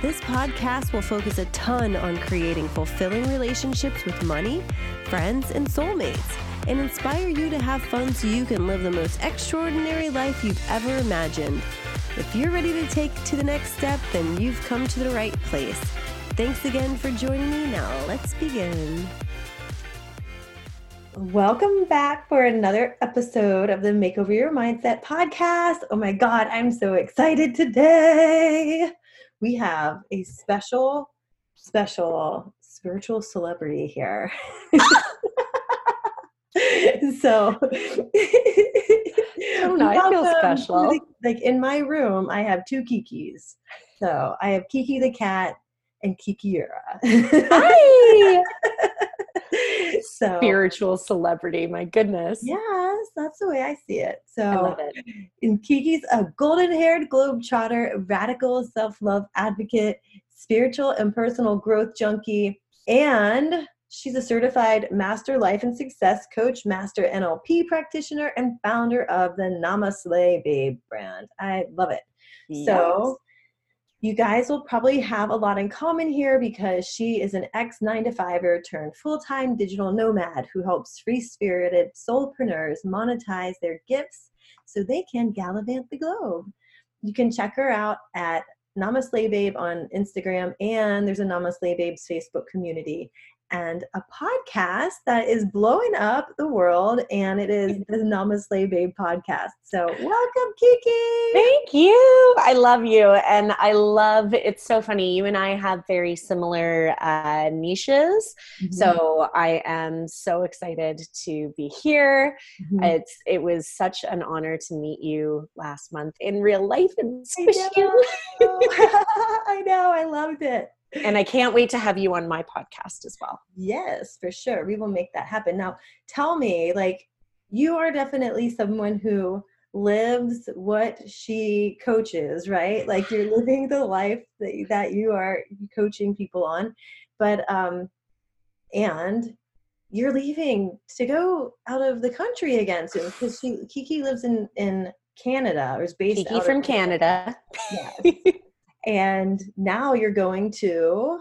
This podcast will focus a ton on creating fulfilling relationships with money, friends, and soulmates and inspire you to have fun so you can live the most extraordinary life you've ever imagined. If you're ready to take to the next step, then you've come to the right place. Thanks again for joining me. Now, let's begin. Welcome back for another episode of the Makeover Your Mindset podcast. Oh my God, I'm so excited today. We have a special, special spiritual celebrity here. so no, I feel special. Like, like in my room, I have two Kikis. So I have Kiki the cat and Kiki Ura. Hi. so spiritual celebrity, my goodness. Yes, that's the way I see it. So I love it. And Kiki's a golden-haired globe globetrotter, radical self-love advocate, spiritual and personal growth junkie, and She's a certified master life and success coach, master NLP practitioner, and founder of the NamaSlay Babe brand. I love it. Yes. So, you guys will probably have a lot in common here because she is an ex nine to fiver turned full time digital nomad who helps free spirited soulpreneurs monetize their gifts so they can gallivant the globe. You can check her out at NamaSlay Babe on Instagram, and there's a NamaSlay Babes Facebook community and a podcast that is blowing up the world, and it is the NamaSlay Babe podcast. So, welcome, Kiki. Thank you. I love you, and I love. It's so funny. You and I have very similar uh, niches, mm-hmm. so I am so excited to be here. Mm-hmm. It's it was such an honor to meet you last month in real life and squish you. I know. I loved it and I can't wait to have you on my podcast as well. Yes, for sure. We will make that happen. Now, tell me, like, you are definitely someone who lives what she coaches, right? Like, you're living the life that, that you are coaching people on. But, um, and you're leaving to go out of the country again soon because she Kiki lives in in Canada or is based Kiki from Canada. Canada. Yes. and now you're going to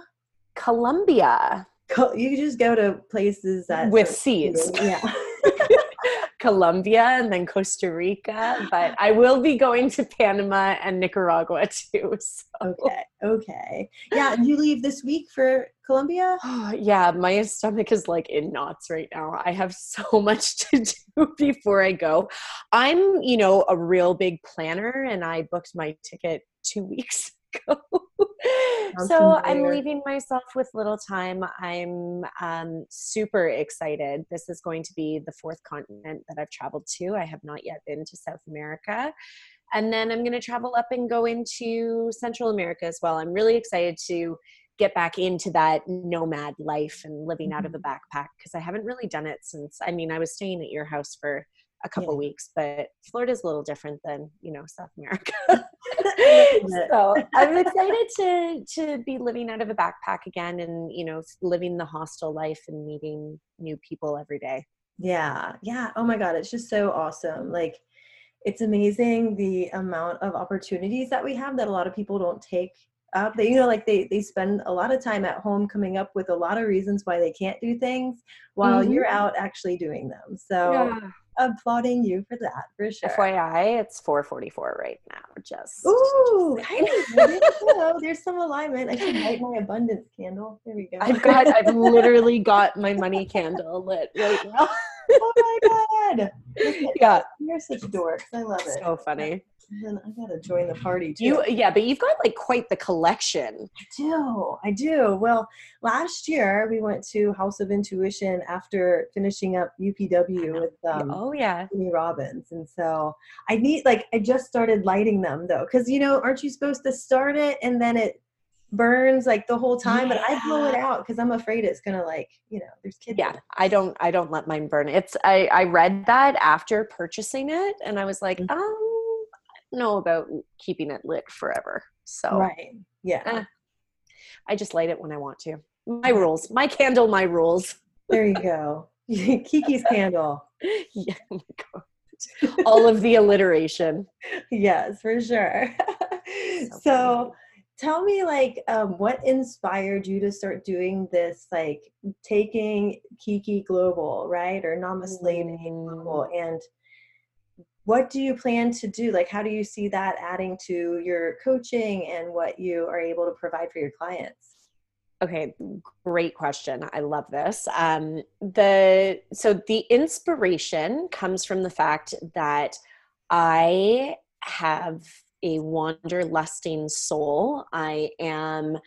Colombia. You just go to places that with seeds. Yeah. Colombia and then Costa Rica, but I will be going to Panama and Nicaragua too. So. Okay, okay. Yeah, you leave this week for Colombia? Oh, yeah, my stomach is like in knots right now. I have so much to do before I go. I'm, you know, a real big planner and I booked my ticket two weeks go. so I'm leaving myself with little time. I'm um, super excited. This is going to be the fourth continent that I've traveled to. I have not yet been to South America. And then I'm going to travel up and go into Central America as well. I'm really excited to get back into that nomad life and living out of a mm-hmm. backpack because I haven't really done it since. I mean, I was staying at your house for a couple yeah. weeks, but Florida is a little different than you know South America. so I'm excited to to be living out of a backpack again, and you know living the hostel life and meeting new people every day. Yeah, yeah. Oh my God, it's just so awesome. Like it's amazing the amount of opportunities that we have that a lot of people don't take up they you know like they they spend a lot of time at home coming up with a lot of reasons why they can't do things while mm-hmm. you're out actually doing them so yeah applauding you for that for sure. FYI, it's 444 right now. Just ooh, just there's some alignment. I should light my abundance candle. There we go. I've got, I've literally got my money candle lit right now. oh my god! Yeah, you're such dorks. I love it. So funny. Then I gotta join the party too. You, yeah, but you've got like quite the collection. I do, I do. Well, last year we went to House of Intuition after finishing up UPW with um, oh yeah, Tony Robbins, and so I need like I just started lighting them though, because you know, aren't you supposed to start it and then it burns like the whole time yeah. but i blow it out because i'm afraid it's gonna like you know there's kids yeah i don't i don't let mine burn it's i i read that after purchasing it and i was like mm-hmm. um know about keeping it lit forever. So right. Yeah. Eh, I just light it when I want to. My rules. My candle, my rules. There you go. Kiki's candle. Yeah. Oh my God. All of the alliteration. Yes, for sure. so, so tell me like um, what inspired you to start doing this like taking kiki global right or namaslay mm. global and what do you plan to do like how do you see that adding to your coaching and what you are able to provide for your clients okay great question i love this um the so the inspiration comes from the fact that i have a wanderlusting soul. I am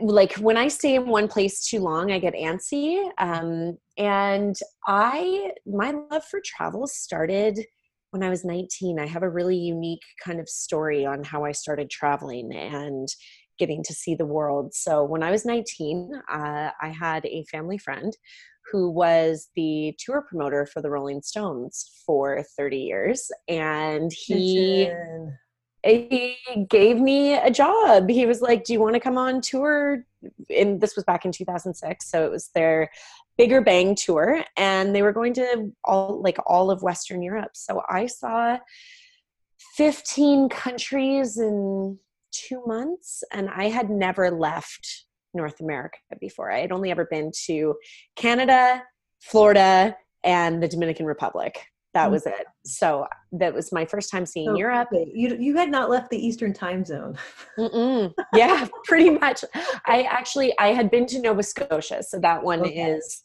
like when I stay in one place too long, I get antsy. Um, and I, my love for travel started when I was 19. I have a really unique kind of story on how I started traveling and getting to see the world. So when I was 19, uh, I had a family friend who was the tour promoter for the Rolling Stones for 30 years. And he he gave me a job. He was like, "Do you want to come on tour?" And this was back in 2006, so it was their bigger bang tour, and they were going to all like all of Western Europe. So I saw 15 countries in two months, and I had never left North America before. I had only ever been to Canada, Florida, and the Dominican Republic. That mm. was it. So that was my first time seeing Europe. You you had not left the Eastern time zone. yeah, pretty much. I actually I had been to Nova Scotia, so that one okay. is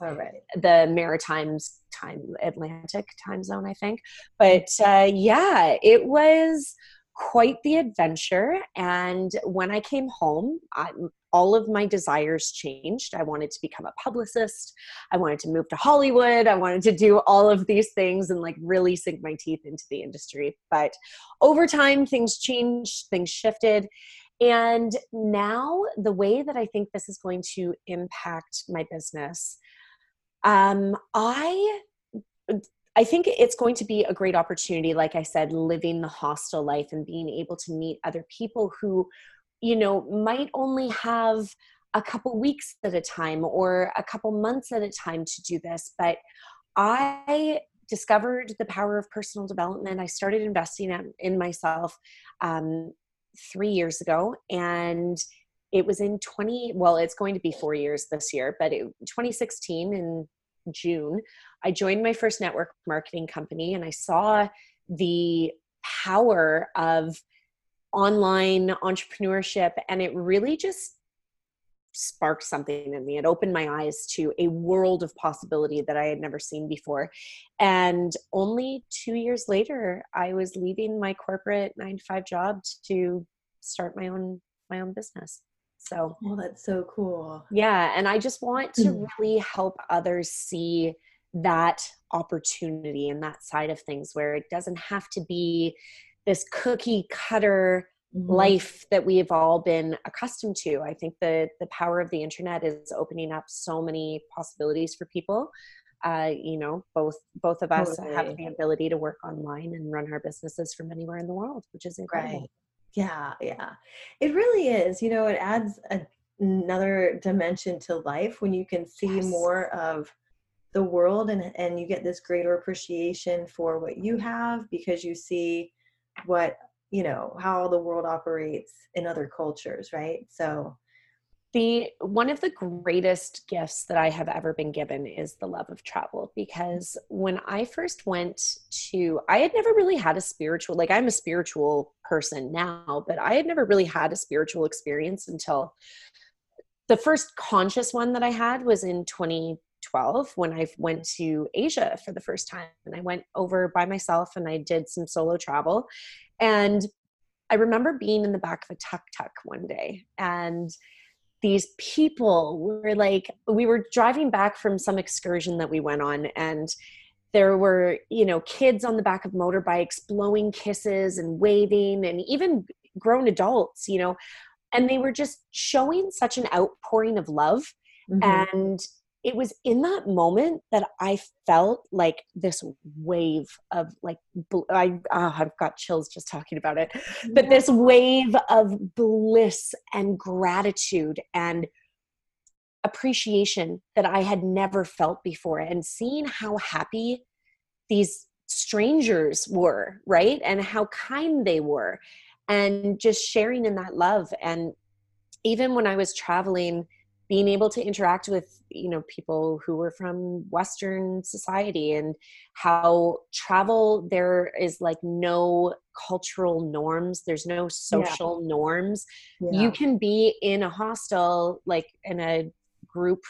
the Maritimes time Atlantic time zone, I think. But uh, yeah, it was quite the adventure. And when I came home, I, all of my desires changed. I wanted to become a publicist. I wanted to move to Hollywood. I wanted to do all of these things and like really sink my teeth into the industry. But over time, things changed, things shifted. And now, the way that I think this is going to impact my business, um, I I think it's going to be a great opportunity, like I said, living the hostel life and being able to meet other people who you know might only have a couple weeks at a time or a couple months at a time to do this but i discovered the power of personal development. I started investing in myself um, three years ago and it was in 20 well it's going to be four years this year but it, 2016 in june i joined my first network marketing company and i saw the power of online entrepreneurship and it really just sparked something in me. It opened my eyes to a world of possibility that I had never seen before. And only two years later, I was leaving my corporate nine to five job to start my own my own business. So well, that's so cool. Yeah. And I just want to mm. really help others see that opportunity and that side of things where it doesn't have to be this cookie cutter mm-hmm. life that we have all been accustomed to. I think the the power of the internet is opening up so many possibilities for people. Uh, you know, both both of us totally. have the ability to work online and run our businesses from anywhere in the world, which is incredible. Right. Yeah, yeah, it really is. You know, it adds a, another dimension to life when you can see yes. more of the world and and you get this greater appreciation for what you have because you see what you know how the world operates in other cultures right? So the one of the greatest gifts that i have ever been given is the love of travel because when i first went to i had never really had a spiritual like i'm a spiritual person now but i had never really had a spiritual experience until the first conscious one that i had was in 20 12 when I went to Asia for the first time. And I went over by myself and I did some solo travel. And I remember being in the back of a tuk tuk one day and these people were like, we were driving back from some excursion that we went on and there were, you know, kids on the back of motorbikes blowing kisses and waving and even grown adults, you know, and they were just showing such an outpouring of love. Mm-hmm. And it was in that moment that I felt like this wave of like I oh, I've got chills just talking about it, but yeah. this wave of bliss and gratitude and appreciation that I had never felt before, and seeing how happy these strangers were, right, and how kind they were, and just sharing in that love and even when I was traveling being able to interact with you know people who were from western society and how travel there is like no cultural norms there's no social yeah. norms yeah. you can be in a hostel like in a group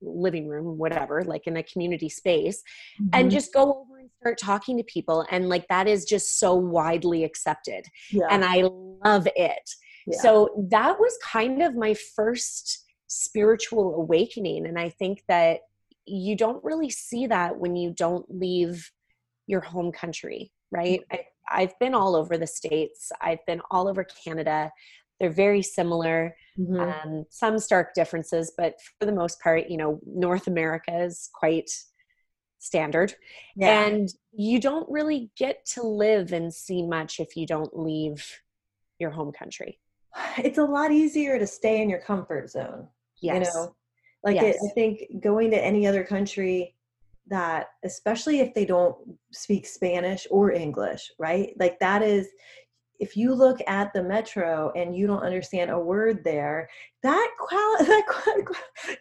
living room whatever like in a community space mm-hmm. and just go over and start talking to people and like that is just so widely accepted yeah. and i love it so that was kind of my first spiritual awakening. And I think that you don't really see that when you don't leave your home country, right? Mm-hmm. I, I've been all over the States, I've been all over Canada. They're very similar, mm-hmm. um, some stark differences, but for the most part, you know, North America is quite standard. Yeah. And you don't really get to live and see much if you don't leave your home country. It's a lot easier to stay in your comfort zone. Yes. You know, like yes. it, I think going to any other country that, especially if they don't speak Spanish or English, right? Like that is, if you look at the metro and you don't understand a word there, that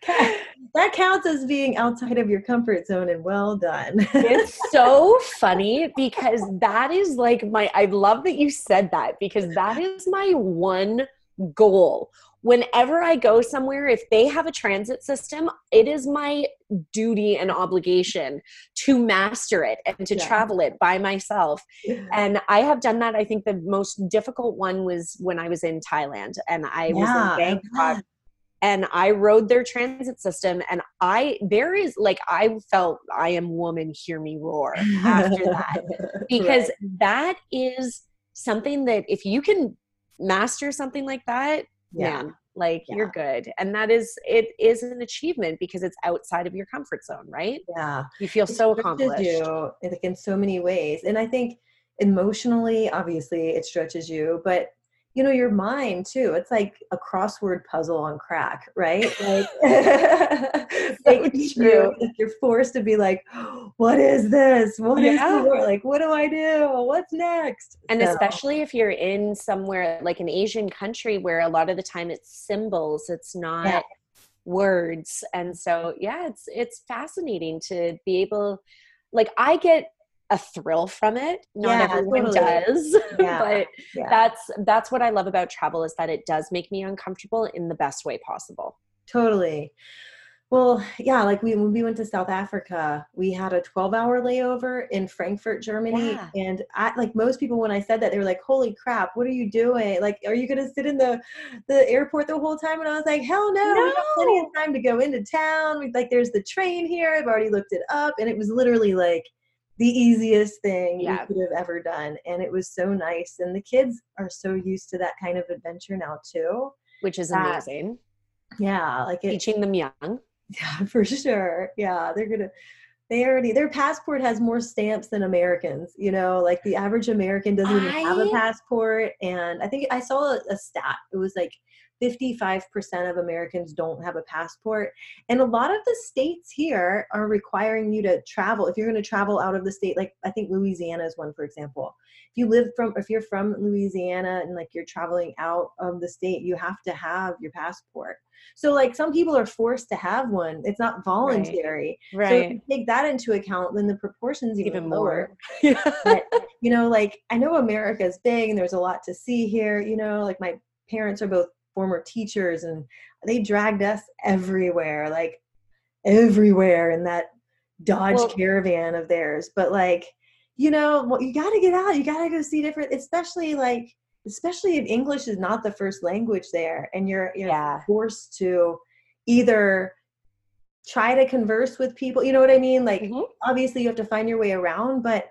that, that counts as being outside of your comfort zone and well done. it's so funny because that is like my I love that you said that because that is my one goal whenever I go somewhere, if they have a transit system, it is my duty and obligation to master it and to yeah. travel it by myself. Yeah. And I have done that. I think the most difficult one was when I was in Thailand and I yeah, was in Bangkok. And I rode their transit system, and I there is like I felt I am woman, hear me roar after that because right. that is something that if you can master something like that yeah. man like yeah. you're good. And that is it is an achievement because it's outside of your comfort zone right? Yeah. You feel it so accomplished. you like in so many ways. And i think emotionally obviously it stretches you but you know your mind too it's like a crossword puzzle on crack right like, like you, you're forced to be like what is this what yeah. is like what do i do what's next and so. especially if you're in somewhere like an asian country where a lot of the time it's symbols it's not yeah. words and so yeah it's it's fascinating to be able like i get a thrill from it. Not yeah, everyone totally. does, yeah, but yeah. that's that's what I love about travel is that it does make me uncomfortable in the best way possible. Totally. Well, yeah, like we when we went to South Africa, we had a 12-hour layover in Frankfurt, Germany, yeah. and I like most people when I said that they were like, "Holy crap, what are you doing? Like, are you going to sit in the the airport the whole time?" And I was like, "Hell no, no. we have plenty of time to go into town. We like, there's the train here. I've already looked it up, and it was literally like." The easiest thing yeah. we could have ever done. And it was so nice. And the kids are so used to that kind of adventure now too. Which is that, amazing. Yeah. Like it, teaching them young. Yeah, for sure. Yeah. They're gonna they already their passport has more stamps than Americans, you know, like the average American doesn't even have a passport. And I think I saw a, a stat. It was like 55% of Americans don't have a passport. And a lot of the states here are requiring you to travel. If you're going to travel out of the state, like I think Louisiana is one, for example. If you live from, if you're from Louisiana and like you're traveling out of the state, you have to have your passport. So like some people are forced to have one. It's not voluntary. Right. So if you take that into account, then the proportions even, even lower. yeah. but, you know, like I know America is big and there's a lot to see here. You know, like my parents are both former teachers and they dragged us everywhere like everywhere in that dodge well, caravan of theirs but like you know well, you got to get out you got to go see different especially like especially if english is not the first language there and you're you're yeah. forced to either try to converse with people you know what i mean like mm-hmm. obviously you have to find your way around but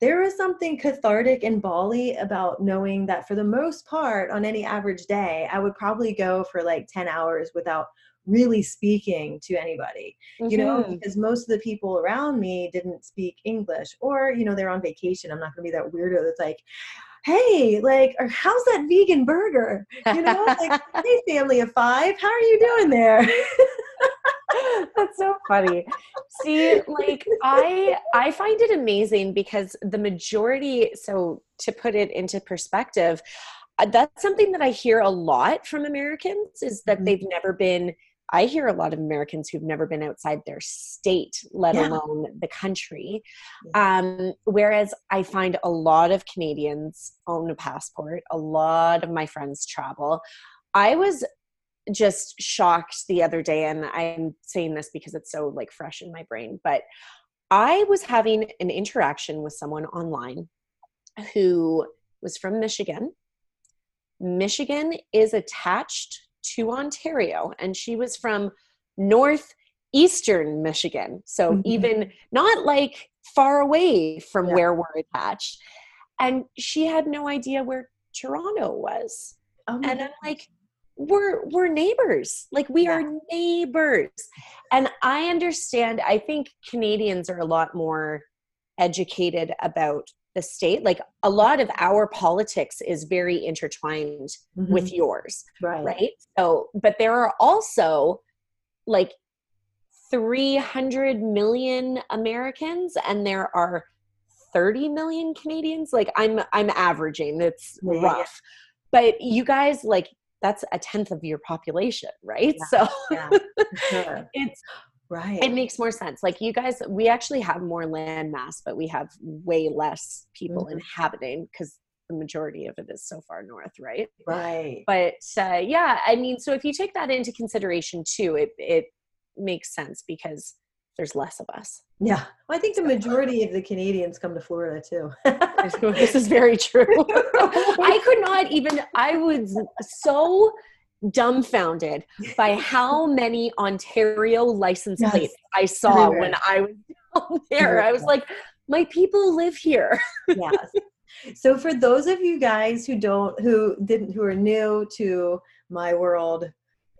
there is something cathartic in Bali about knowing that for the most part, on any average day, I would probably go for like 10 hours without really speaking to anybody. You know Mhm. because most of the people around me didn't speak english or you know they're on vacation i'm not going to be that weirdo that's like hey like or how's that vegan burger? You know like hey family of five how are you doing there That's so funny. See, like I I find it amazing because the majority so to put it into perspective, uh, that's something that I hear a lot from Americans is that Mhm. they've never been I hear a lot of Americans who've never been outside their state, let Yeah. alone the country. Um, whereas I find a lot of Canadians own a passport, a lot of my friends travel. I was just shocked the other day and i'm saying this because it's so like fresh in my brain but i was having an interaction with someone online who was from michigan michigan is attached to ontario and she was from northeastern michigan so Mhm. even not like far away from Yeah. where we're attached and she had no idea where toronto was oh and I'm like, we're we're neighbors. Like we Yeah. are neighbors. And I understand. I think Canadians are a lot more educated about the state. Like a lot of our politics is very intertwined Mhm. with yours, right right? So, but there are also like 300 million Americans and there are 30 million Canadians. Like I'm I'm averaging. It's yeah. rough. But you guys like that's a tenth of your population, right? Yeah. So yeah sure. it's right it makes more sense. Like you guys we actually have more land mass, but we have way less people Mhm. inhabiting because the majority of it is so far north, right? right but uh, yeah i mean so if you take that into consideration too it it makes sense because there's less of us. Yeah. Well, i think the majority of the canadians come to florida too. This is very true. I could not even i was so dumbfounded by how many ontario license Yes. plates i saw Everywhere. when i was down there. I was like my people live here. Yes. So for those of you guys who don't who didn't who are new to my world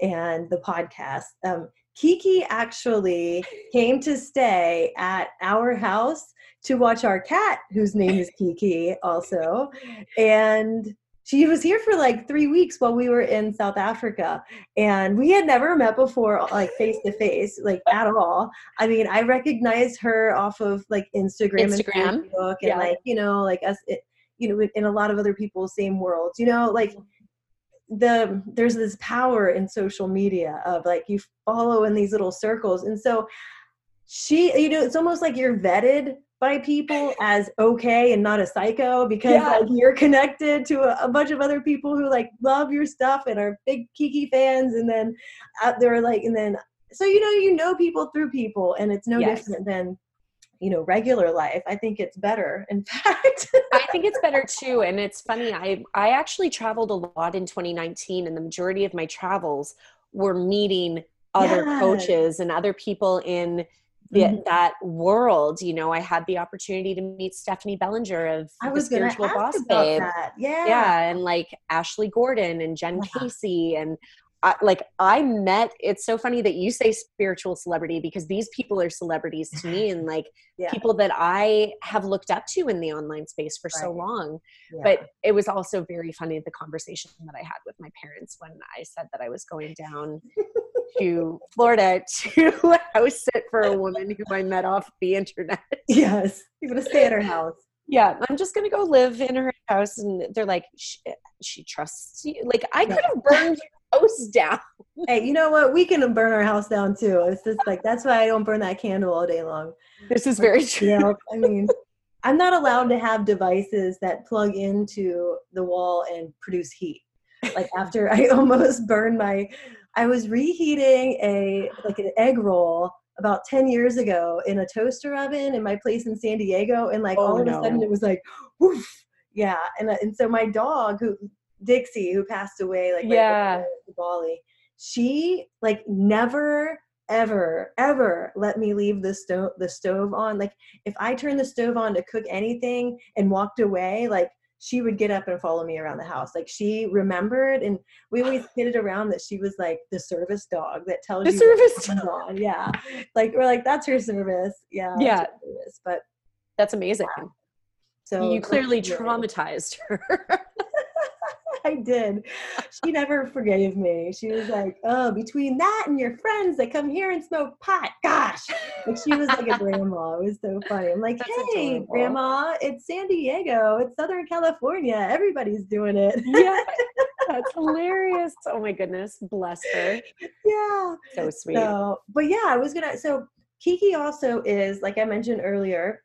and the podcast, um, Kiki actually came to stay at our house to watch our cat, whose name is Kiki, also, and she was here for like three weeks while we were in South Africa, and we had never met before, like face to face, like at all. I mean, I recognized her off of like Instagram, Instagram, and Facebook, and yeah. like you know, like us, it, you know, in a lot of other people's same worlds. You know, like the there's this power in social media of like you follow in these little circles, and so she, you know, it's almost like you're vetted by people as okay and not a psycho because Yeah. like you're connected to a, a bunch of other people who like love your stuff and are big Kiki fans, and then uh, out there like, and then so you know you know people through people, and it's no Yes. different than you know regular life. I think it's better, in fact. I think it's better too. And it's funny, I I actually traveled a lot in 2019, and the majority of my travels were meeting other Yes. coaches and other people in the, Mhm. that world. You know, I had the opportunity to meet Stephanie Bellinger of I was going to Spiritual ask Boss about Babe. that. Yeah. Yeah, and like Ashley Gordon and Jen Yeah. Casey and I, like I met. It's so funny that you say spiritual celebrity because these people are celebrities to me and like Yeah. people that I have looked up to in the online space for so long yeah. but it was also very funny the conversation that I had with my parents when I said that I was going down to Florida to house sit for a woman who I met off the internet. yes, you're to stay at her house. Yeah, I'm just gonna go live in her house, and they're like, she, she trusts you. Like I could have burned house down. Hey, you know what? We can burn our house down too. It's just like that's why I don't burn that candle all day long. This is very true. I mean, I'm not allowed to have devices that plug into the wall and produce heat. Like after I almost burned my, I was reheating a like an egg roll about 10 years ago in a toaster oven in my place in San Diego, and like Oh, all of no. a sudden it was like, woof, yeah, and uh, and so my dog who Dixie who passed away like Yeah. before I went to Bali, she like never ever ever let me leave the stove the stove on like if i turned the stove on to cook anything and walked away like she would get up and follow me around the house. Like she remembered, and we always kidded around that she was like the service dog that tells you The you service dog. on. Yeah, like we're like that's her service. Yeah, Yeah. service. But That's amazing. so you clearly traumatized her. I did. She never forgave me. She was like, "Oh, between that and your friends that come here and smoke pot, gosh!" Like she was like a grandma. It was so funny. I'm like, That's "Hey, adorable. grandma, it's San Diego. It's Southern California. Everybody's doing it." yeah, that's hilarious. Oh my goodness, bless her. yeah. So sweet. So, but yeah, I was gonna. So Kiki also is, like I mentioned earlier,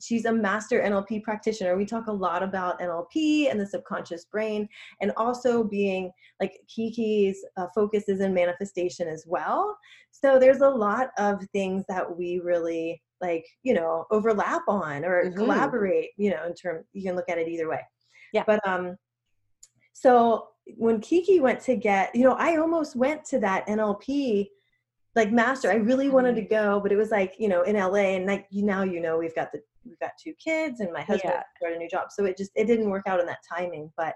she's a master NLP practitioner. We talk a lot about NLP and the subconscious brain, and also being like Kiki's uh, focus is in manifestation as well. So there's a lot of things that we really like, you know, overlap on or Mhm. collaborate. You know, in terms you can look at it either way. Yeah. But um, so when Kiki went to get, you know, I almost went to that NLP like master. I really wanted to go, but it was like, you know, in LA and like you now you know we've got the we've got two kids and my husband Yeah. started a new job. So it just it didn't work out in that timing. But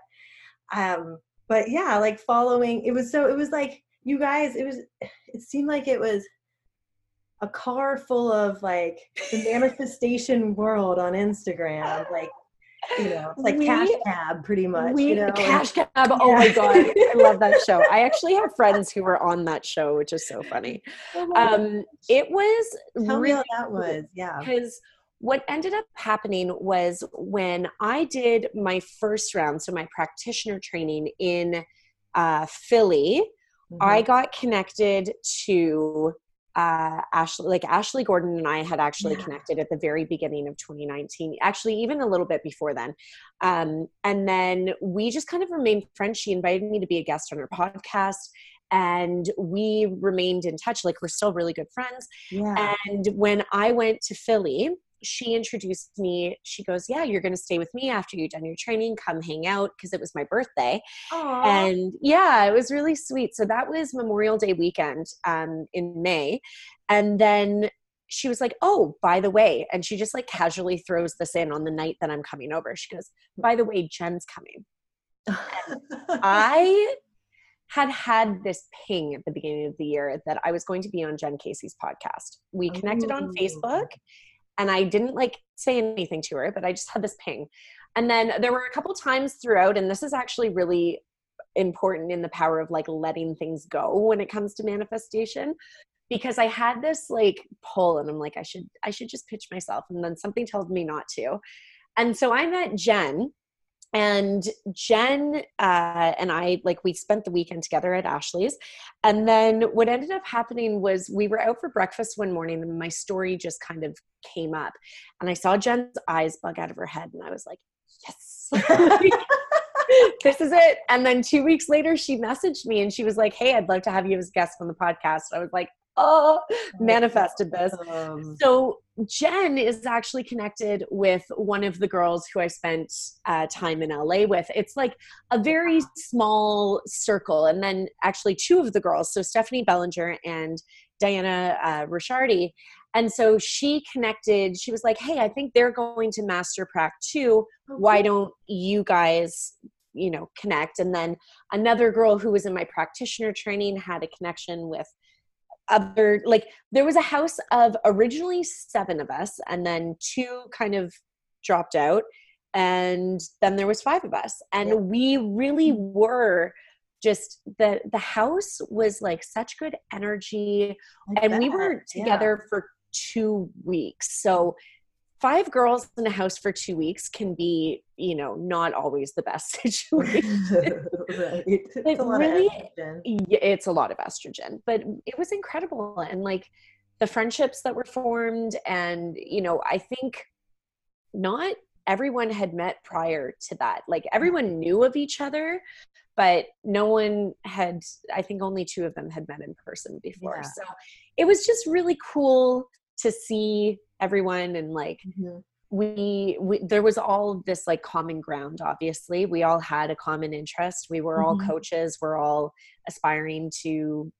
um but yeah, like following it was so it was like you guys, it was it seemed like it was a car full of like the manifestation world on Instagram. Like, you know, it's like We- cash cab pretty much. we you know? cash cab. Oh my god, I love that show. I actually have friends who were on that show, which is so funny. Oh Um, it was Tell really that was. Yeah. because what ended up happening was when I did my first round, so my practitioner training in uh, Philly, I Mhm. got connected to uh, Ashley, like Ashley Gordon and I had actually Yeah. connected at the very beginning of 2019, actually, even a little bit before then. Um, and then we just kind of remained friends. She invited me to be a guest on her podcast, and we remained in touch. Like, we're still really good friends. yeah. And when I went to Philly, she introduced me. She goes, Yeah, you're going to stay with me after you've done your training. Come hang out because it was my birthday. Aw. And yeah, it was really sweet. So that was Memorial Day weekend um, in May. And then she was like, Oh, by the way, and she just like casually throws this in on the night that I'm coming over. She goes, By the way, Jen's coming. I had had this ping at the beginning of the year that I was going to be on Jen Casey's podcast. We connected on Facebook and I didn't like say anything to her, but I just had this ping. And then there were a couple times throughout, and this is actually really important in the power of like letting things go when it comes to manifestation because I had this like pull and I'm like I should I should just pitch myself and then something told me not to. And so I met Jen and Jen uh, and I like we spent the weekend together at Ashley's, and then what ended up happening was we were out for breakfast one morning, and my story just kind of came up, and I saw Jen's eyes bug out of her head, and I was like, yes. this is it. And then two weeks later, she messaged me and she was like, Hey, I'd love to have you as a guest on the podcast. I was like, Oh, manifested this. So Jen is actually connected with one of the girls who I spent uh, time in LA with. It's like a very small circle, and then actually two of the girls, so Stephanie Bellinger and Diana uh, Ricciardi. And so she connected. She was like, "Hey, I think they're going to Master Prac too. Why don't you guys?" you know connect and then another girl who was in my practitioner training had a connection with other like there was a house of originally seven of us and then two kind of dropped out and then there was five of us and Yeah. we really were just the the house was like such good energy I and we were yeah. together for two weeks so five girls in a house for two weeks can be you know not always the best situation right. It's It a lot of really- estrogen. it's a lot of estrogen but it was incredible and like the friendships that were formed and you know i think not everyone had met prior to that like everyone mm-hmm. knew of each other but no one had i think only two of them had met in person before Yeah. so it was just really cool to see everyone and like Mhm. we, we there was all this like common ground obviously. We all had a common interest. We were all Mhm. coaches. We're all aspiring to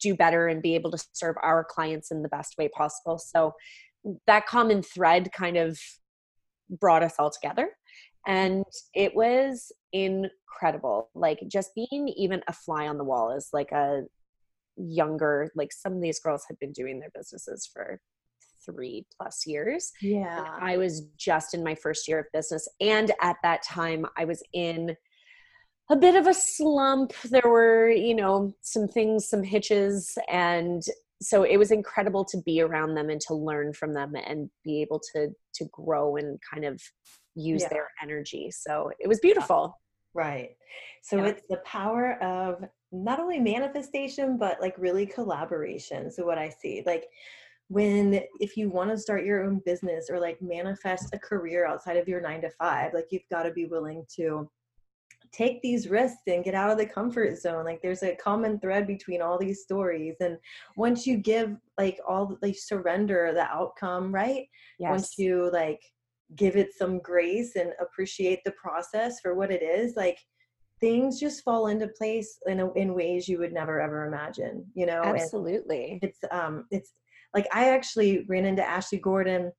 do better and be able to serve our clients in the best way possible. So that common thread kind of brought us all together and it was incredible. Like just being even a fly on the wall is like a younger like some of these girls had been doing their businesses for three plus years yeah i was just in my first year of business and at that time i was in a bit of a slump there were you know some things some hitches and so it was incredible to be around them and to learn from them and be able to to grow and kind of use yeah. their energy so it was beautiful right so yeah. it's the power of not only manifestation but like really collaboration so what i see like when if you want to start your own business or like manifest a career outside of your 9 to 5 like you've got to be willing to take these risks and get out of the comfort zone like there's a common thread between all these stories and once you give like all like surrender the outcome right yes. once you like give it some grace and appreciate the process for what it is like things just fall into place in a, in ways you would never ever imagine you know absolutely. and it's um it's like i actually ran into ashley gordon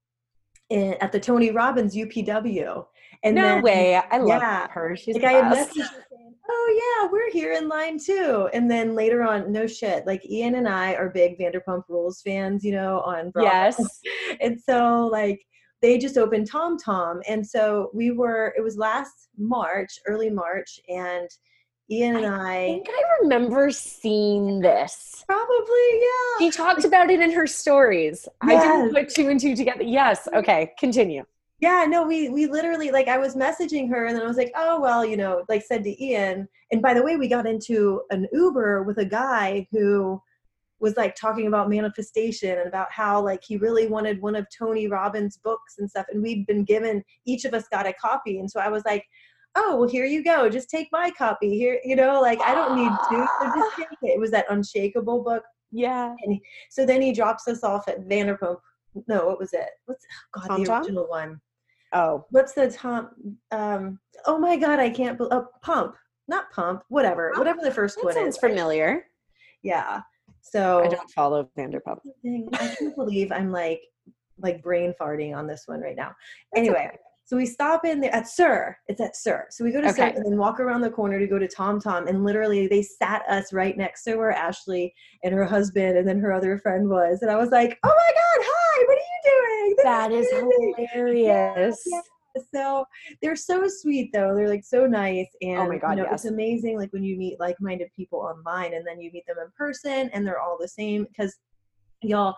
in, at the tony robbins upw and no then, way. I love yeah, her. She's like i had messaged saying oh yeah we're here in line too. And then later on no shit like ian and i are big vanderpump rules fans you know on Bravo. yes. And so like they just opened Tom Tom. And so we were, it was last March, early March, and Ian and I, I think I remember seeing this. Probably, yeah. She talked about it in her stories. Yes. I didn't put two and two together. Yes. Okay, continue. Yeah, no, we we literally like I was messaging her and then I was like, oh well, you know, like said to Ian. And by the way, we got into an Uber with a guy who was like talking about manifestation and about how like he really wanted one of Tony Robbins' books and stuff. And we'd been given each of us got a copy. And so I was like, oh well here you go. Just take my copy. Here, you know, like I don't need to so just take it. It was that unshakable book. Yeah. And so then he drops us off at Vanderpump. No, what was it? What's oh God Tom the original Tom? one? Oh. What's the Tom um oh my god, I can't believe oh, pump. Not pump, whatever. Oh, whatever the first that one sounds is. familiar. Yeah. So I don't follow Vanderpump. I can't believe I'm like like brain farting on this one right now. That's anyway, okay. so we stop in there at SUR. It's at SUR. So we go to okay. SUR and then walk around the corner to go to Tom Tom. And literally they sat us right next to where Ashley and her husband and then her other friend was. And I was like, oh my God, hi, what are you doing? This that is, is hilarious. Yeah so they're so sweet though they're like so nice and oh my god you know, yes. it's amazing like when you meet like-minded people online and then you meet them in person and they're all the same because y'all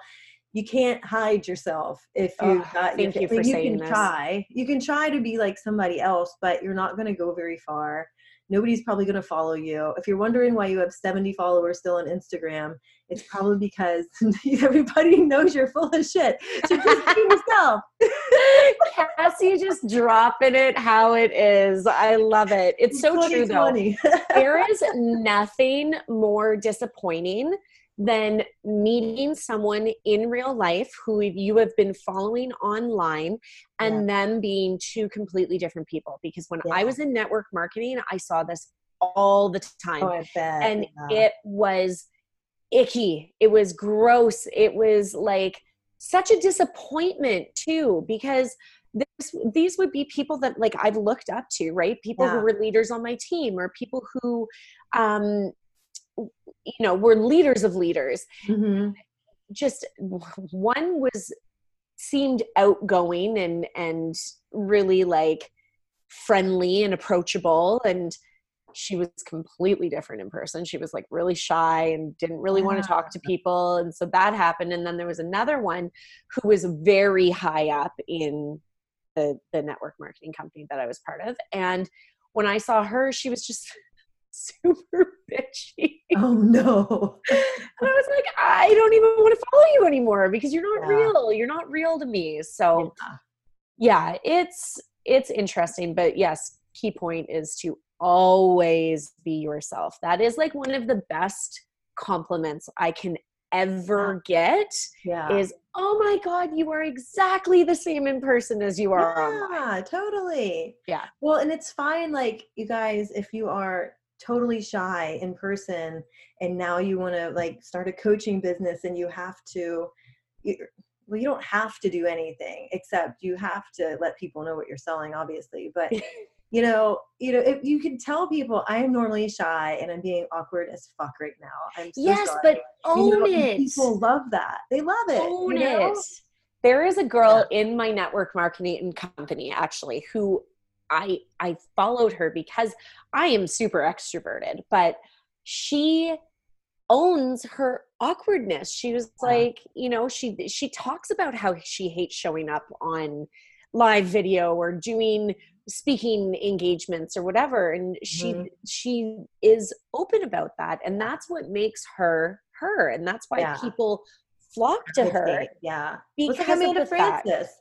you can't hide yourself if you've oh, got thank you, for you saying can this. try you can try to be like somebody else but you're not going to go very far nobody's probably going to follow you. If you're wondering why you have 70 followers still on Instagram, it's probably because everybody knows you're full of shit. So just be yourself. Cassie just dropping it how it is. I love it. It's so true though. there is nothing more disappointing than meeting someone in real life who you have been following online and yeah. them being two completely different people. Because when yeah. I was in network marketing, I saw this all the time. Oh, and yeah. it was icky. It was gross. It was like such a disappointment too, because this, these would be people that like I've looked up to, right? People who were leaders on my team or people who um you know were leaders of leaders mm-hmm. just one was seemed outgoing and and really like friendly and approachable and she was completely different in person she was like really shy and didn't really yeah. want to talk to ah. people and so that happened and then there was another one who was very high up in the the network marketing company that I was part of and when I saw her she was just super bitchy. Oh no. and I was like, I don't even want to follow you anymore because you're not yeah. real. You're not real to me. So yeah. yeah, it's it's interesting. But yes, key point is to always be yourself. That is like one of the best compliments I can ever get yeah. is oh my god you are exactly the same in person as you are yeah online. totally yeah well and it's fine like you guys if you are totally shy in person and now you want to like start a coaching business and you have to well, you don't have to do anything except you have to let people know what you're selling, obviously. But you know, you know, if you can tell people I am normally shy and I'm being awkward as fuck right now. I'm so yes, sorry. but own you know, it. People love that. They love it. Own you know? it. There is a girl in my network marketing company actually who I I followed her because I am super extroverted, but she owns her awkwardness. She was Yeah. like, you know, she she talks about how she hates showing up on live video or doing speaking engagements or whatever and she Mhm. she is open about that and that's what makes her her and that's why Yeah. people flock to her Yeah. Like because of Amanda fact- Frances.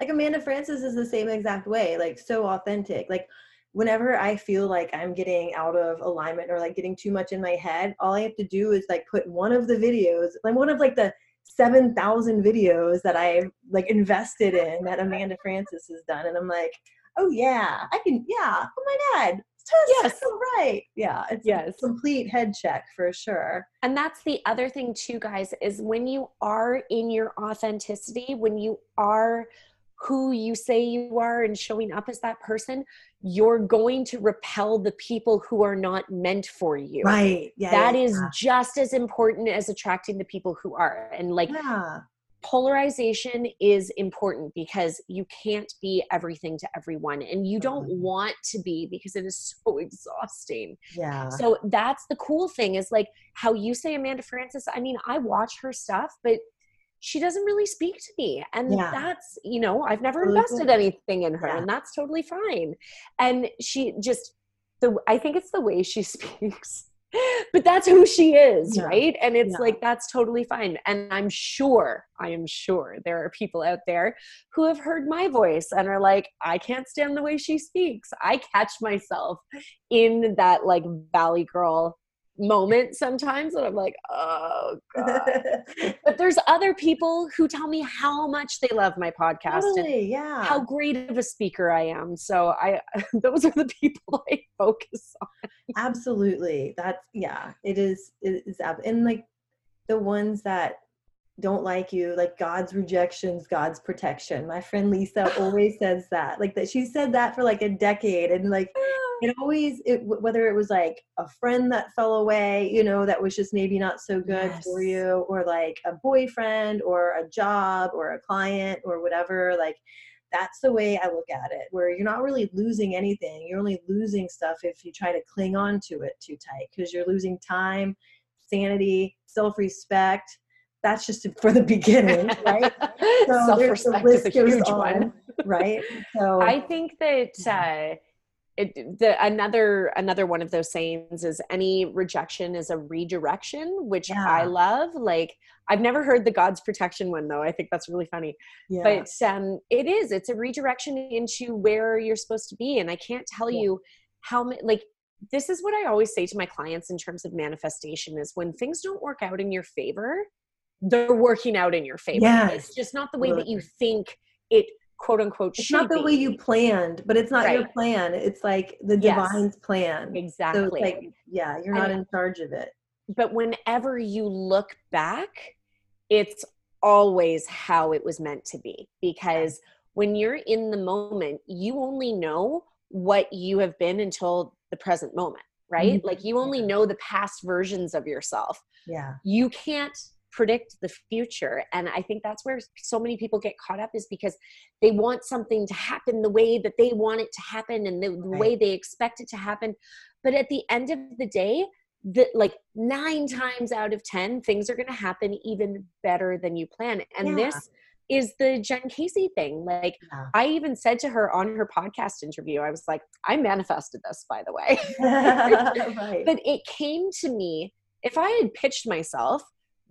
Like Amanda Frances is the same exact way, like so authentic. Like whenever I feel like I'm getting out of alignment or like getting too much in my head, all I have to do is like put one of the videos, like one of like the 7,000 videos that I like invested in that Amanda Frances has done. And I'm like, oh yeah, I can, yeah, oh my God. Yes. Yes. So right. Yeah. It's Yes. a complete head check for sure. And that's the other thing too, guys, is when you are in your authenticity, when you are who you say you are and showing up as that person, you're going to repel the people who are not meant for you. Right. Yeah. That yeah, is just as important as attracting the people who are. And like yeah. Polarization is important because you can't be everything to everyone and you don't Mhm. want to be because it is so exhausting. Yeah. So that's the cool thing is like how you say Amanda Frances. I mean, I watch her stuff, but she doesn't really speak to me. And Yeah. that's, you know, I've never invested anything in her, Yeah. and that's totally fine. And she just, the I think it's the way she speaks. But that's who she is, Yeah. right? And it's Yeah. like that's totally fine. And I'm sure, I am sure there are people out there who have heard my voice and are like, I can't stand the way she speaks. I catch myself in that like valley girl moment sometimes and I'm like, oh god. but there's other people who tell me how much they love my podcast and totally. Yeah. how great of a speaker I am. So I those are the people I focus on. Absolutely. That's yeah. It is. It is. And like the ones that don't like you, like God's rejections, God's protection. My friend Lisa always says that. Like that. She said that for like a decade, and like oh, it always it whether it was like a friend that fell away you know that was just maybe not so good for you or like a boyfriend or a job or a client or whatever like that's the way i look at it where you're not really losing anything you're only losing stuff if you try to cling on to it too tight because you're losing time sanity self-respect that's just for the beginning right? So Self-respect is list a huge on, one. right? So I think that uh, it, the another another one of those sayings is any rejection is a redirection, which I love. Like I've never heard the God's protection one though. I think that's really funny. yeah. But um, it is. It's a redirection into where you're supposed to be, and I can't tell Yeah. you how like. This is what I always say to my clients in terms of manifestation is when things don't work out in your favor, they're working out in your favor. It's just not the way that you think it quote unquote it's not the be. way you planned, but it's not your plan. It's like the Yes. divine's plan. So Exactly. it's like, yeah, you're not And- in charge of it. but whenever you look back, it's always how it was meant to be. Because when you're in the moment, you only know what you have been until the present moment, right? Mhm. Like you only know the past versions of yourself. Yeah. You can't predict the future. And I think that's where so many people get caught up is because they want something to happen the way that they want it to happen and the, the Right. way they expect it to happen. But at the end of the day, the, like nine times out of 10, things are going to happen even better than you plan. And Yeah. this is the Jen Casey thing. Like, Yeah. I even said to her on her podcast interview, I was like, I manifested this, by the way. right. but it came to me if i had pitched myself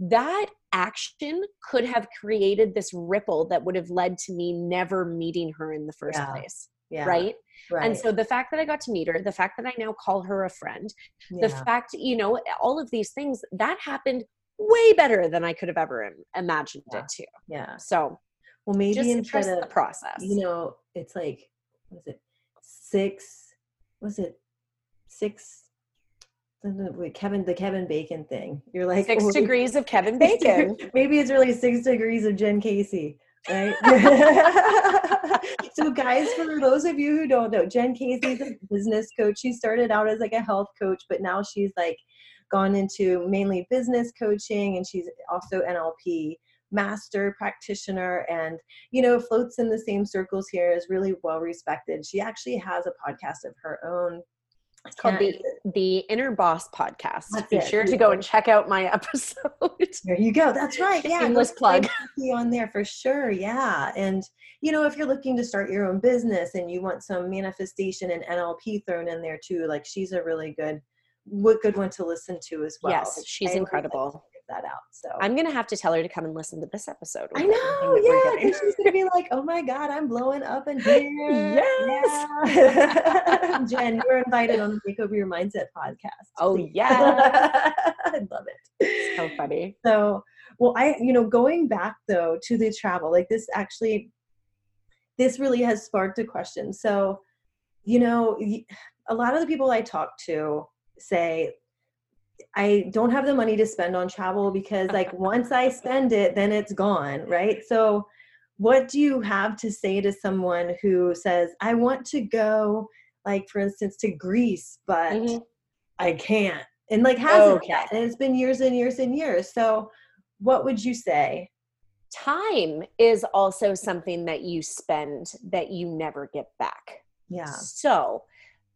that action could have created this ripple that would have led to me never meeting her in the first Yeah. place yeah. right? Right. and so the fact that i got to meet her the fact that i now call her a friend the fact you know all of these things that happened way better than i could have ever imagined Yeah. it to yeah. so Well, maybe just instead of the process you know, it's like, what is it? Six, was it six Kevin, the Kevin Bacon thing. You're like six oh, degrees of Kevin Bacon. Maybe it's really six degrees of Jen Casey, right? so, guys, for those of you who don't know, Jen Casey's a business coach. She started out as like a health coach, but now she's like gone into mainly business coaching, and she's also NLP master practitioner and you know floats in the same circles here is really well respected she actually has a podcast of her own it's called the the Inner Boss podcast. That's Be it. sure to go and check out my episode. There you go. That's right. Yeah, Shameless plug. on there for sure. Yeah, and you know if you're looking to start your own business and you want some manifestation and NLP thrown in there too, like she's a really good, good one to listen to as well. Yes, she's incredible that out. So I'm gonna have to tell her to come and listen to this episode. I know, yeah. she's gonna be like, "Oh my god, I'm blowing up in here." yes, yeah. Jen, you're invited on the Make Over Your Mindset podcast. Oh yeah, I love it. So funny. So, well, I, you know, going back though to the travel, like this actually, this really has sparked a question. So, you know, a lot of the people I talk to say I don't have the money to spend on travel because like once I spend it, then it's gone, right? So what do you have to say to someone who says, I want to go, like for instance, to Greece, but mm-hmm. I can't? And like hasn't okay. yet. And it's been years and years and years. So what would you say? Time is also something that you spend that you never get back. Yeah. So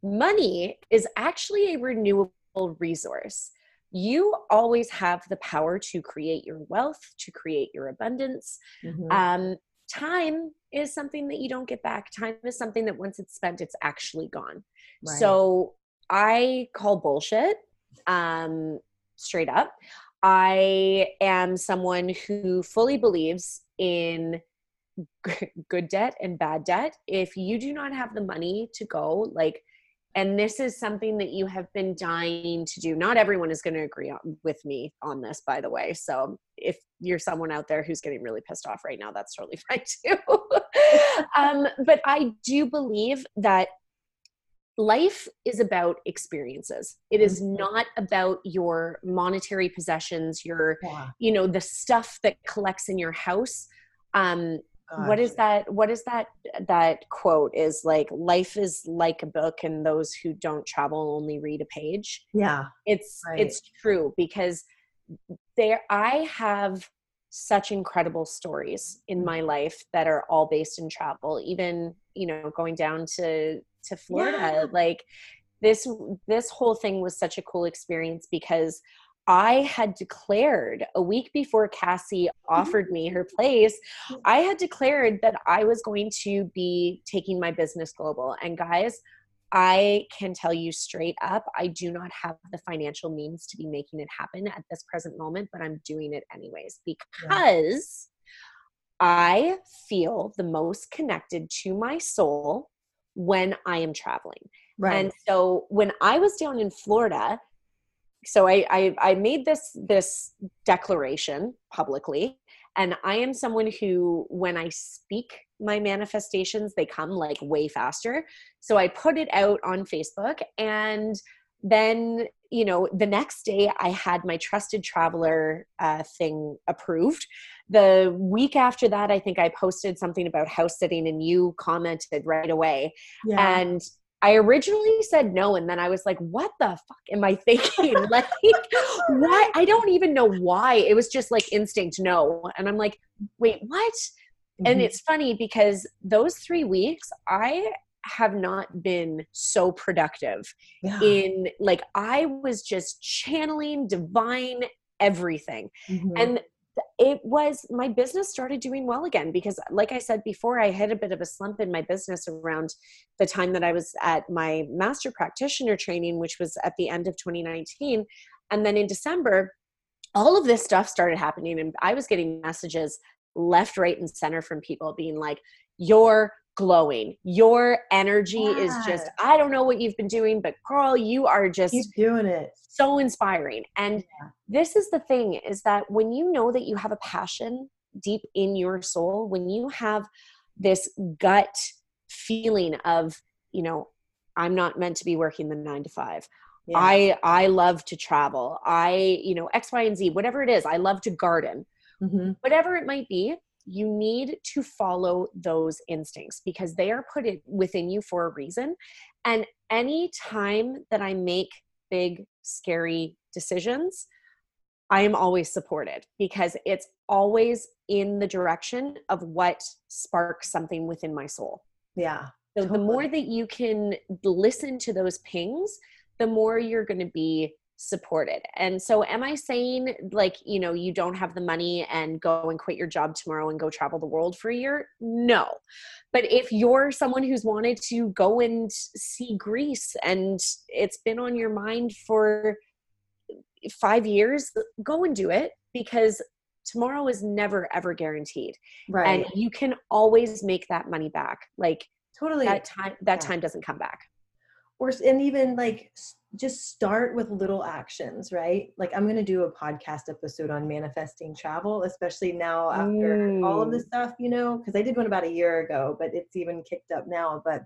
money is actually a renewable resource you always have the power to create your wealth, to create your abundance. Mm-hmm. Um, time is something that you don't get back. Time is something that once it's spent, it's actually gone. Right. So I call bullshit um, straight up. I am someone who fully believes in good debt and bad debt. If you do not have the money to go, like, and this is something that you have been dying to do. Not everyone is going to agree on, with me on this by the way. So if you're someone out there who's getting really pissed off right now that's totally fine too. Um, but i do believe that life is about experiences. It is mm-hmm. not about your monetary possessions your yeah. you know the stuff that collects in your house. Um what is that what is that that quote is like life is like a book and those who don't travel only read a page yeah it's right. it's true because there i have such incredible stories in mm. my life that are all based in travel even you know going down to to florida yeah. like this this whole thing was such a cool experience because I had declared a week before Cassie mm-hmm. offered me her place, mm-hmm. I had declared that I was going to be taking my business global. And guys, I can tell you straight up, I do not have the financial means to be making it happen at this present moment, but I'm doing it anyways because yeah. I feel the most connected to my soul when I am traveling. Right. And so when I was down in Florida, so I, I, I made this this declaration publicly and i am someone who when i speak my manifestations they come like way faster. So i put it out on facebook and then you know the next day i had my trusted traveler uh, thing approved. The week after that i think i posted something about house sitting and you commented right away. Yeah. and I originally said no, and then I was like, "What the fuck am I thinking? like, why? I don't even know why. It was just like instinct, no." And I'm like, "Wait, what?" Mm-hmm. And it's funny because those three weeks, I have not been so productive. Yeah. In like, I was just channeling divine everything, mm-hmm. and it was my business started doing well again because like i said before i had a bit of a slump in my business around the time that i was at my master practitioner training which was at the end of 2019 and then in december all of this stuff started happening and i was getting messages left right and center from people being like you're glowing. Your energy yeah. is just, I don't know what you've been doing, but girl, you are just Keep doing it. So inspiring. And yeah. this is the thing is that when you know that you have a passion deep in your soul, when you have this gut feeling of, you know, I'm not meant to be working the nine to five. yeah. I I love to travel. I, you know, X, Y, and Z, whatever it is. I love to garden. Mm-hmm. Whatever it might be, you need to follow those instincts because they are put in, within you for a reason. And any time that I make big, scary decisions, I am always supported because it's always in the direction of what sparks something within my soul. Yeah. So totally. the more that you can listen to those pings, the more you're going to be supported. And so am I saying like, you know, you don't have the money and go and quit your job tomorrow and go travel the world for a year? No. But if you're someone who's wanted to go and see Greece and it's been on your mind for 5 years, go and do it because tomorrow is never ever guaranteed. Right. And you can always make that money back. Like totally that time that yeah. time doesn't come back or and even like just start with little actions right? Like i'm going to do a podcast episode on manifesting travel especially now after mm. all of this stuff you know? Because i did one about a year ago but it's even kicked up now but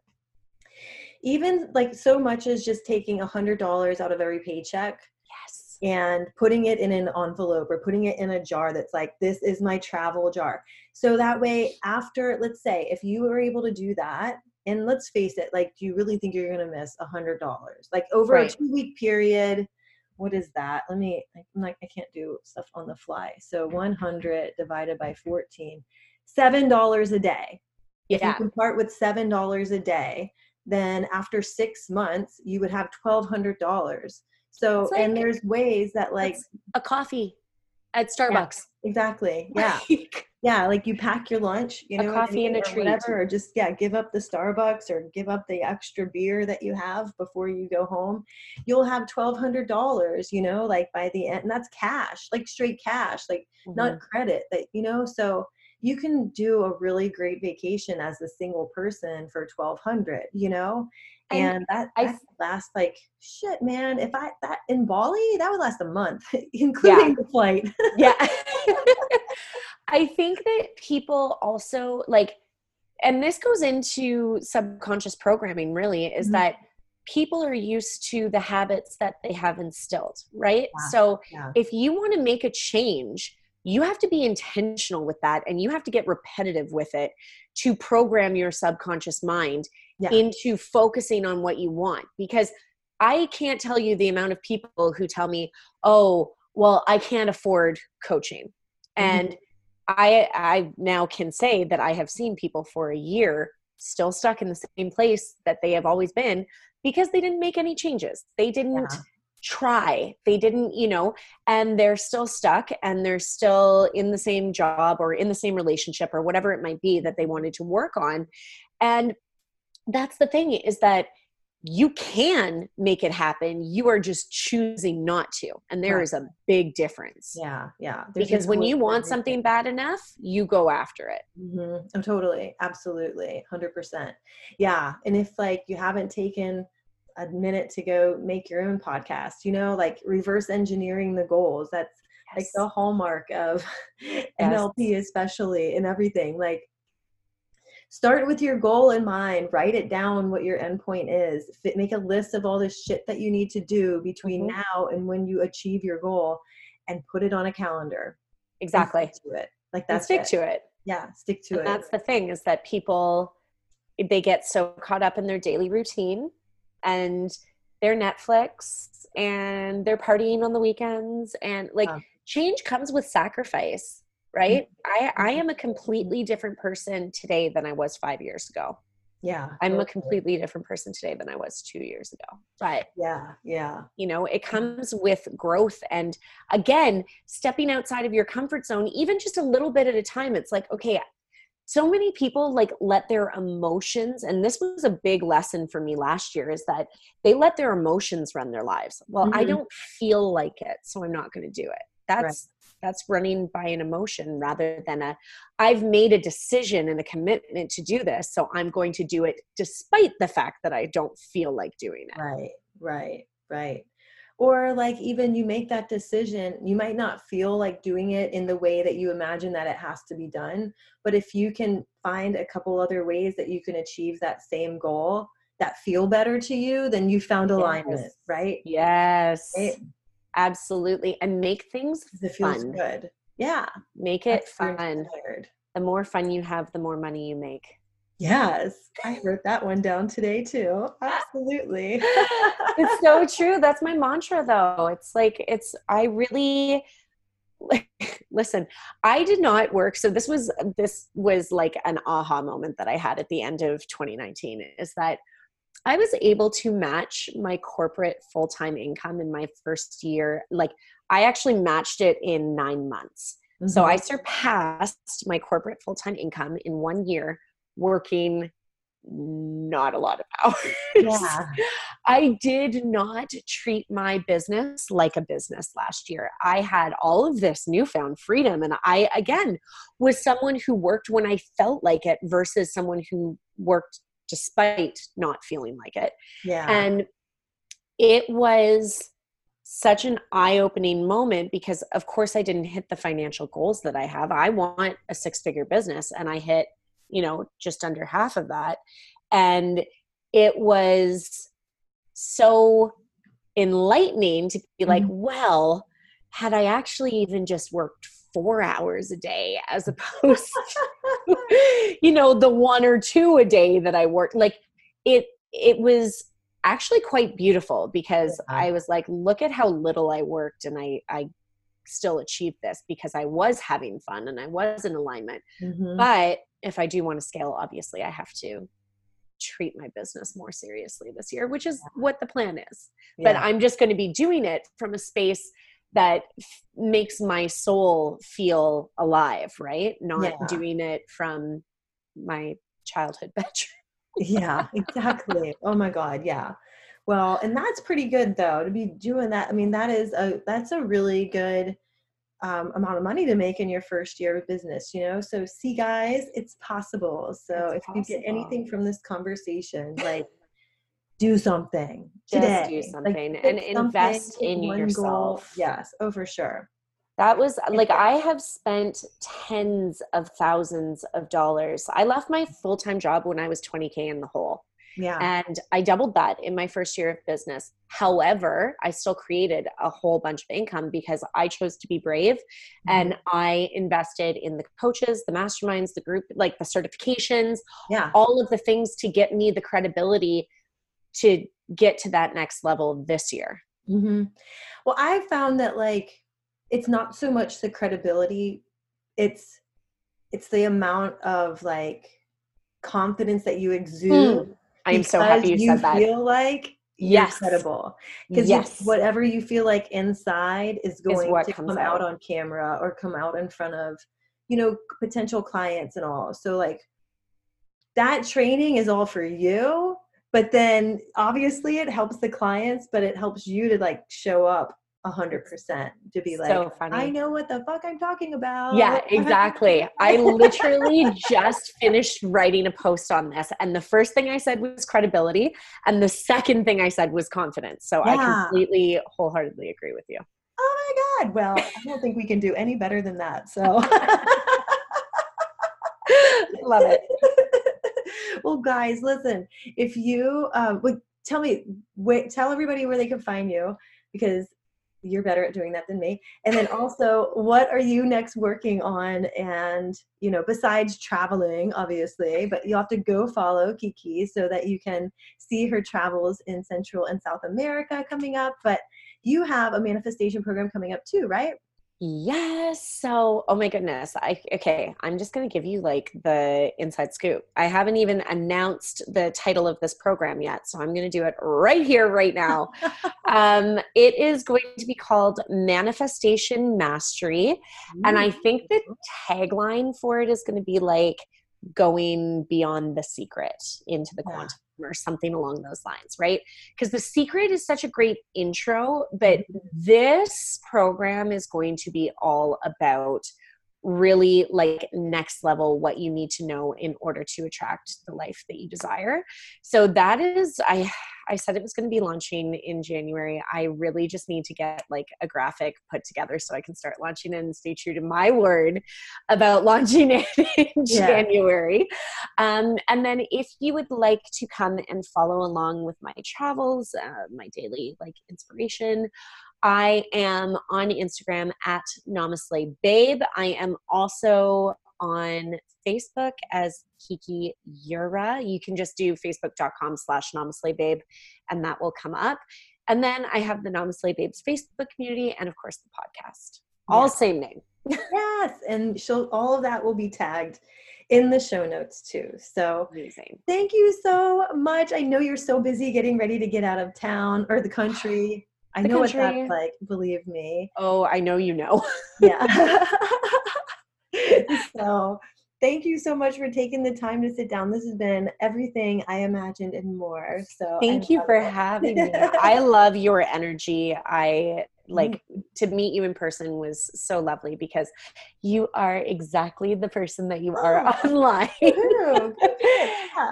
even like so much as just taking a hundred dollars out of every paycheck yes. and putting it in an envelope or putting it in a jar that's like this is my travel jar. So that way after let's say if you were able to do that and let's face it like do you really think you're to miss a hundred dollars? Like over right. a two week period what is that? Let me i'm like i can't do stuff on the fly. So 100 divided by 14 seven dollars a day. Yeah. if you can part with seven dollars a day then after six months you would have twelve hundred dollars. So like, and there's ways that like a coffee at starbucks. yeah, exactly yeah yeah like you pack your lunch you know a coffee and, a treat. whatever or just yeah give up the starbucks or give up the extra beer that you have before you go home. You'll have $1200 you know like by the end and that's cash like straight cash like mm-hmm. not credit that you know so you can do a really great vacation as a single person for 1200 you know? And, and that, that I, lasts like shit man if i that in bali that would last a month including yeah. the flight. Yeah I think that people also like, and this goes into subconscious programming really, is mm-hmm. that people are used to the habits that they have instilled, right? Yeah. So yeah. if you want to make a change, you have to be intentional with that and you have to get repetitive with it to program your subconscious mind yeah. into focusing on what you want because I can't tell you the amount of people who tell me, "Oh, well, I can't afford coaching." Mm-hmm. And I I now can say that I have seen people for a year still stuck in the same place that they have always been because they didn't make any changes. They didn't yeah. try. They didn't, you know, and they're still stuck and they're still in the same job or in the same relationship or whatever it might be that they wanted to work on. And that's the thing is that you can make it happen. You are just choosing not to and there right. is a big difference. Yeah yeah. There's because when you want something bad enough you go after it. Mm-hmm. oh, totally. Absolutely. 100% yeah. And if like you haven't taken a minute to go make your own podcast you know like reverse engineering the goals. That's yes. like the hallmark of yes. nlp especially and everything. Like start with your goal in mind write it down what your endpoint is Fit, make a list of all the shit that you need to do between mm-hmm. now and when you achieve your goal and put it on a calendar exactly. to it. Like that's stick it. to it. Yeah stick to and it. that's the thing is that people they get so caught up in their daily routine and their netflix and they're partying on the weekends and like change comes with sacrifice right? Mm-hmm. i i am a completely different person today than i was five years ago. Yeah i'm a completely different person today than i was two years ago but yeah yeah. you know it comes with growth and again stepping outside of your comfort zone even just a little bit at a time it's like okay so many people like let their emotions and this was a big lesson for me last year is that they let their emotions run their lives. Well mm-hmm. i don't feel like it so i'm not going to do it. That's right that's running by an emotion rather than a i've made a decision and a commitment to do this so i'm going to do it despite the fact that i don't feel like doing it right right right or like even you make that decision you might not feel like doing it in the way that you imagine that it has to be done but if you can find a couple other ways that you can achieve that same goal that feel better to you, then you found alignment, Yes. right? Yes. Right? Absolutely. And make things It feels fun. good. Yeah. Make it that's where you're fun. inspired. The more fun you have, the more money you make. Yes. I wrote that one down today too. Absolutely. it's so true. That's my mantra though. It's like it's I really like, listen, I did not work so this was this was like an aha moment that I had at the end of 2019 is that I was able to match my corporate full-time income in my first year like I actually matched it in 9 months. So Mm-hmm. I surpassed my corporate full-time income in 1 year working not a lot of hours. yeah. I did not treat my business like a business last year. I had all of this newfound freedom. And I, again, was someone who worked when I felt like it versus someone who worked despite not feeling like it. Yeah. And it was such an eye opening moment because, of course, I didn't hit the financial goals that I have. I want a six figure business, and I hit, you know, just under half of that. And it was so enlightening to be like, mm-hmm. well, had I actually even just worked four hours a day as opposed to, you know, the one or two a day that I worked, like it, it was actually quite beautiful because Yeah. I was like, look at how little I worked and I, I still achieved this because I was having fun and I was in alignment. Mhm. But if I do want to scale, obviously I have to treat my business more seriously this year, which is what the plan is. But I'm just going to be doing it from a space that f- makes my soul feel alive, right? Not Yeah. doing it from my childhood bedroom. yeah, exactly. Oh my God, yeah. Well, and that's pretty good though to be doing that. I mean, that is a that's a really good um, amount of money to make in your first year of business. You know, so see, guys, it's possible. So It's if you get anything from this conversation, like do something Just today. do something pick and something, invest in one goal. yourself. Yes, oh for sure. That was like I have spent tens of thousands of dollars. I left my full time job when I was 20K in the hole. Yeah. And I doubled that in my first year of business. However, I still created a whole bunch of income because I chose to be brave Mm-hmm. and I invested in the coaches, the masterminds, the group, like the certifications, yeah. all of the things to get me the credibility to get to that next level this year. hmm Well, I found that like it's not so much the credibility; it's it's the amount of like confidence that you exude. I am so happy you, said that. feel like you're Yes. credible because Yes. whatever you feel like inside is going what to come out out. on camera or come out in front of you know potential clients and all. So like that training is all for you but then obviously it helps the clients but it helps you to like show up a hundred percent to be like So funny. i know what the fuck i'm talking about Yeah, exactly. I literally just finished writing a post on this, and the first thing I said was credibility, and the second thing I said was confidence. So I completely, wholeheartedly agree with you. oh my god well i don't think we can do any better than that so Love it. well guys listen if you um would tell me wait tell everybody where they can find you because you're better at doing that than me. And then also what are you next working on? And you know besides traveling obviously but you have to go follow kiki so that you can see her travels in central and south america coming up. But you have a manifestation program coming up too right Yes. So, oh my goodness. I okay, I'm just going to give you like the inside scoop. I haven't even announced the title of this program yet, so I'm going to do it right here right now. um it is going to be called Manifestation Mastery, and I think the tagline for it is going to be like going beyond the secret into the Yeah. quantum or something along those lines, right? Because the secret is such a great intro, but mm-hmm. this program is going to be all about really like next level what you need to know in order to attract the life that you desire so that is i I said it was going to be launching in January. I really just need to get like a graphic put together so I can start launching and stay true to my word about launching it in yeah. January. Um, and then if you would like to come and follow along with my travels, uh, my daily like inspiration, I am on Instagram at NamaSlay Babe. I am also on Facebook as Kiki Ura. You can just do facebook.com slash NamaSlay Babe and that will come up. And then I have the NamaSlay Babes Facebook community and of course the podcast. All yes. same name. yes. And she'll all of that will be tagged in the show notes too. So amazing. Thank you so much. I know you're so busy getting ready to get out of town or the country. I know country. what that's like, believe me. Oh, I know you know. yeah. so thank you so much for taking the time to sit down. This has been everything I imagined and more. So thank you for it. having me. I love your energy. I like mm-hmm. to meet you in person was so lovely because you are exactly the person that you are oh, online.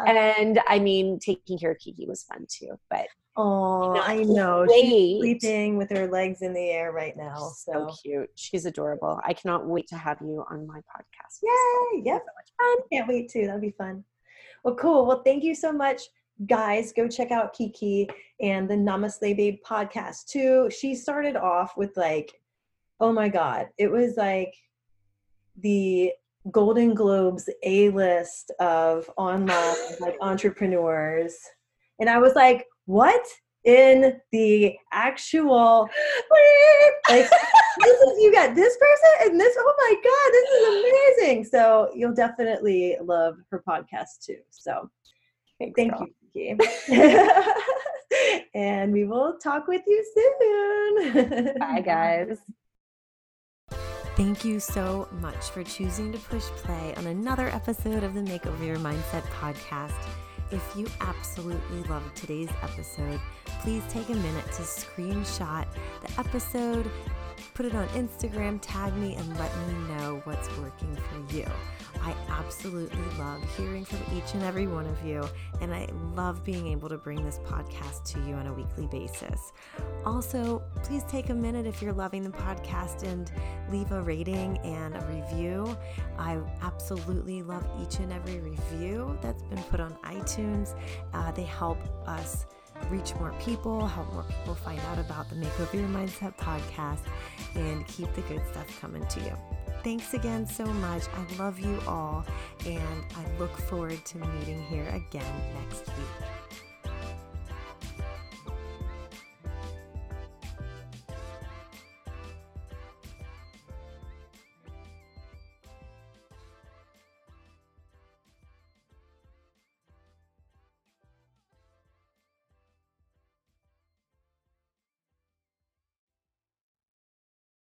and I mean, taking care of Kiki was fun too, but Oh, I know. Wait. She's sleeping with her legs in the air right now. So. so. cute. She's adorable. I cannot wait to have you on my podcast. Yay! Yep. So much fun. Can't wait to. That'll be fun. Well, cool. Well, thank you so much, guys. Go check out Kiki and the NamaSlay Babe podcast too. She started off with like, oh my God, it was like the Golden Globes A list of online like entrepreneurs. And I was like, what in the actual like this is you got this person and this oh my god this is amazing so you'll definitely love her podcast too so Thanks, thank girl. you Kiki. and we will talk with you soon bye guys Thank you so much for choosing to push play on another episode of the Makeover Your Mindset podcast. If you absolutely loved today's episode, please take a minute to screenshot the episode, put it on Instagram, tag me, and let me know what's working for you. I absolutely love hearing from each and every one of you, and I love being able to bring this podcast to you on a weekly basis. Also, please take a minute if you're loving the podcast and leave a rating and a review. I absolutely love each and every review that's been put on iTunes. Uh, they help us reach more people, help more people find out about the Makeover Your Mindset podcast, and keep the good stuff coming to you. Thanks again so much. I love you all, and I look forward to meeting here again next week.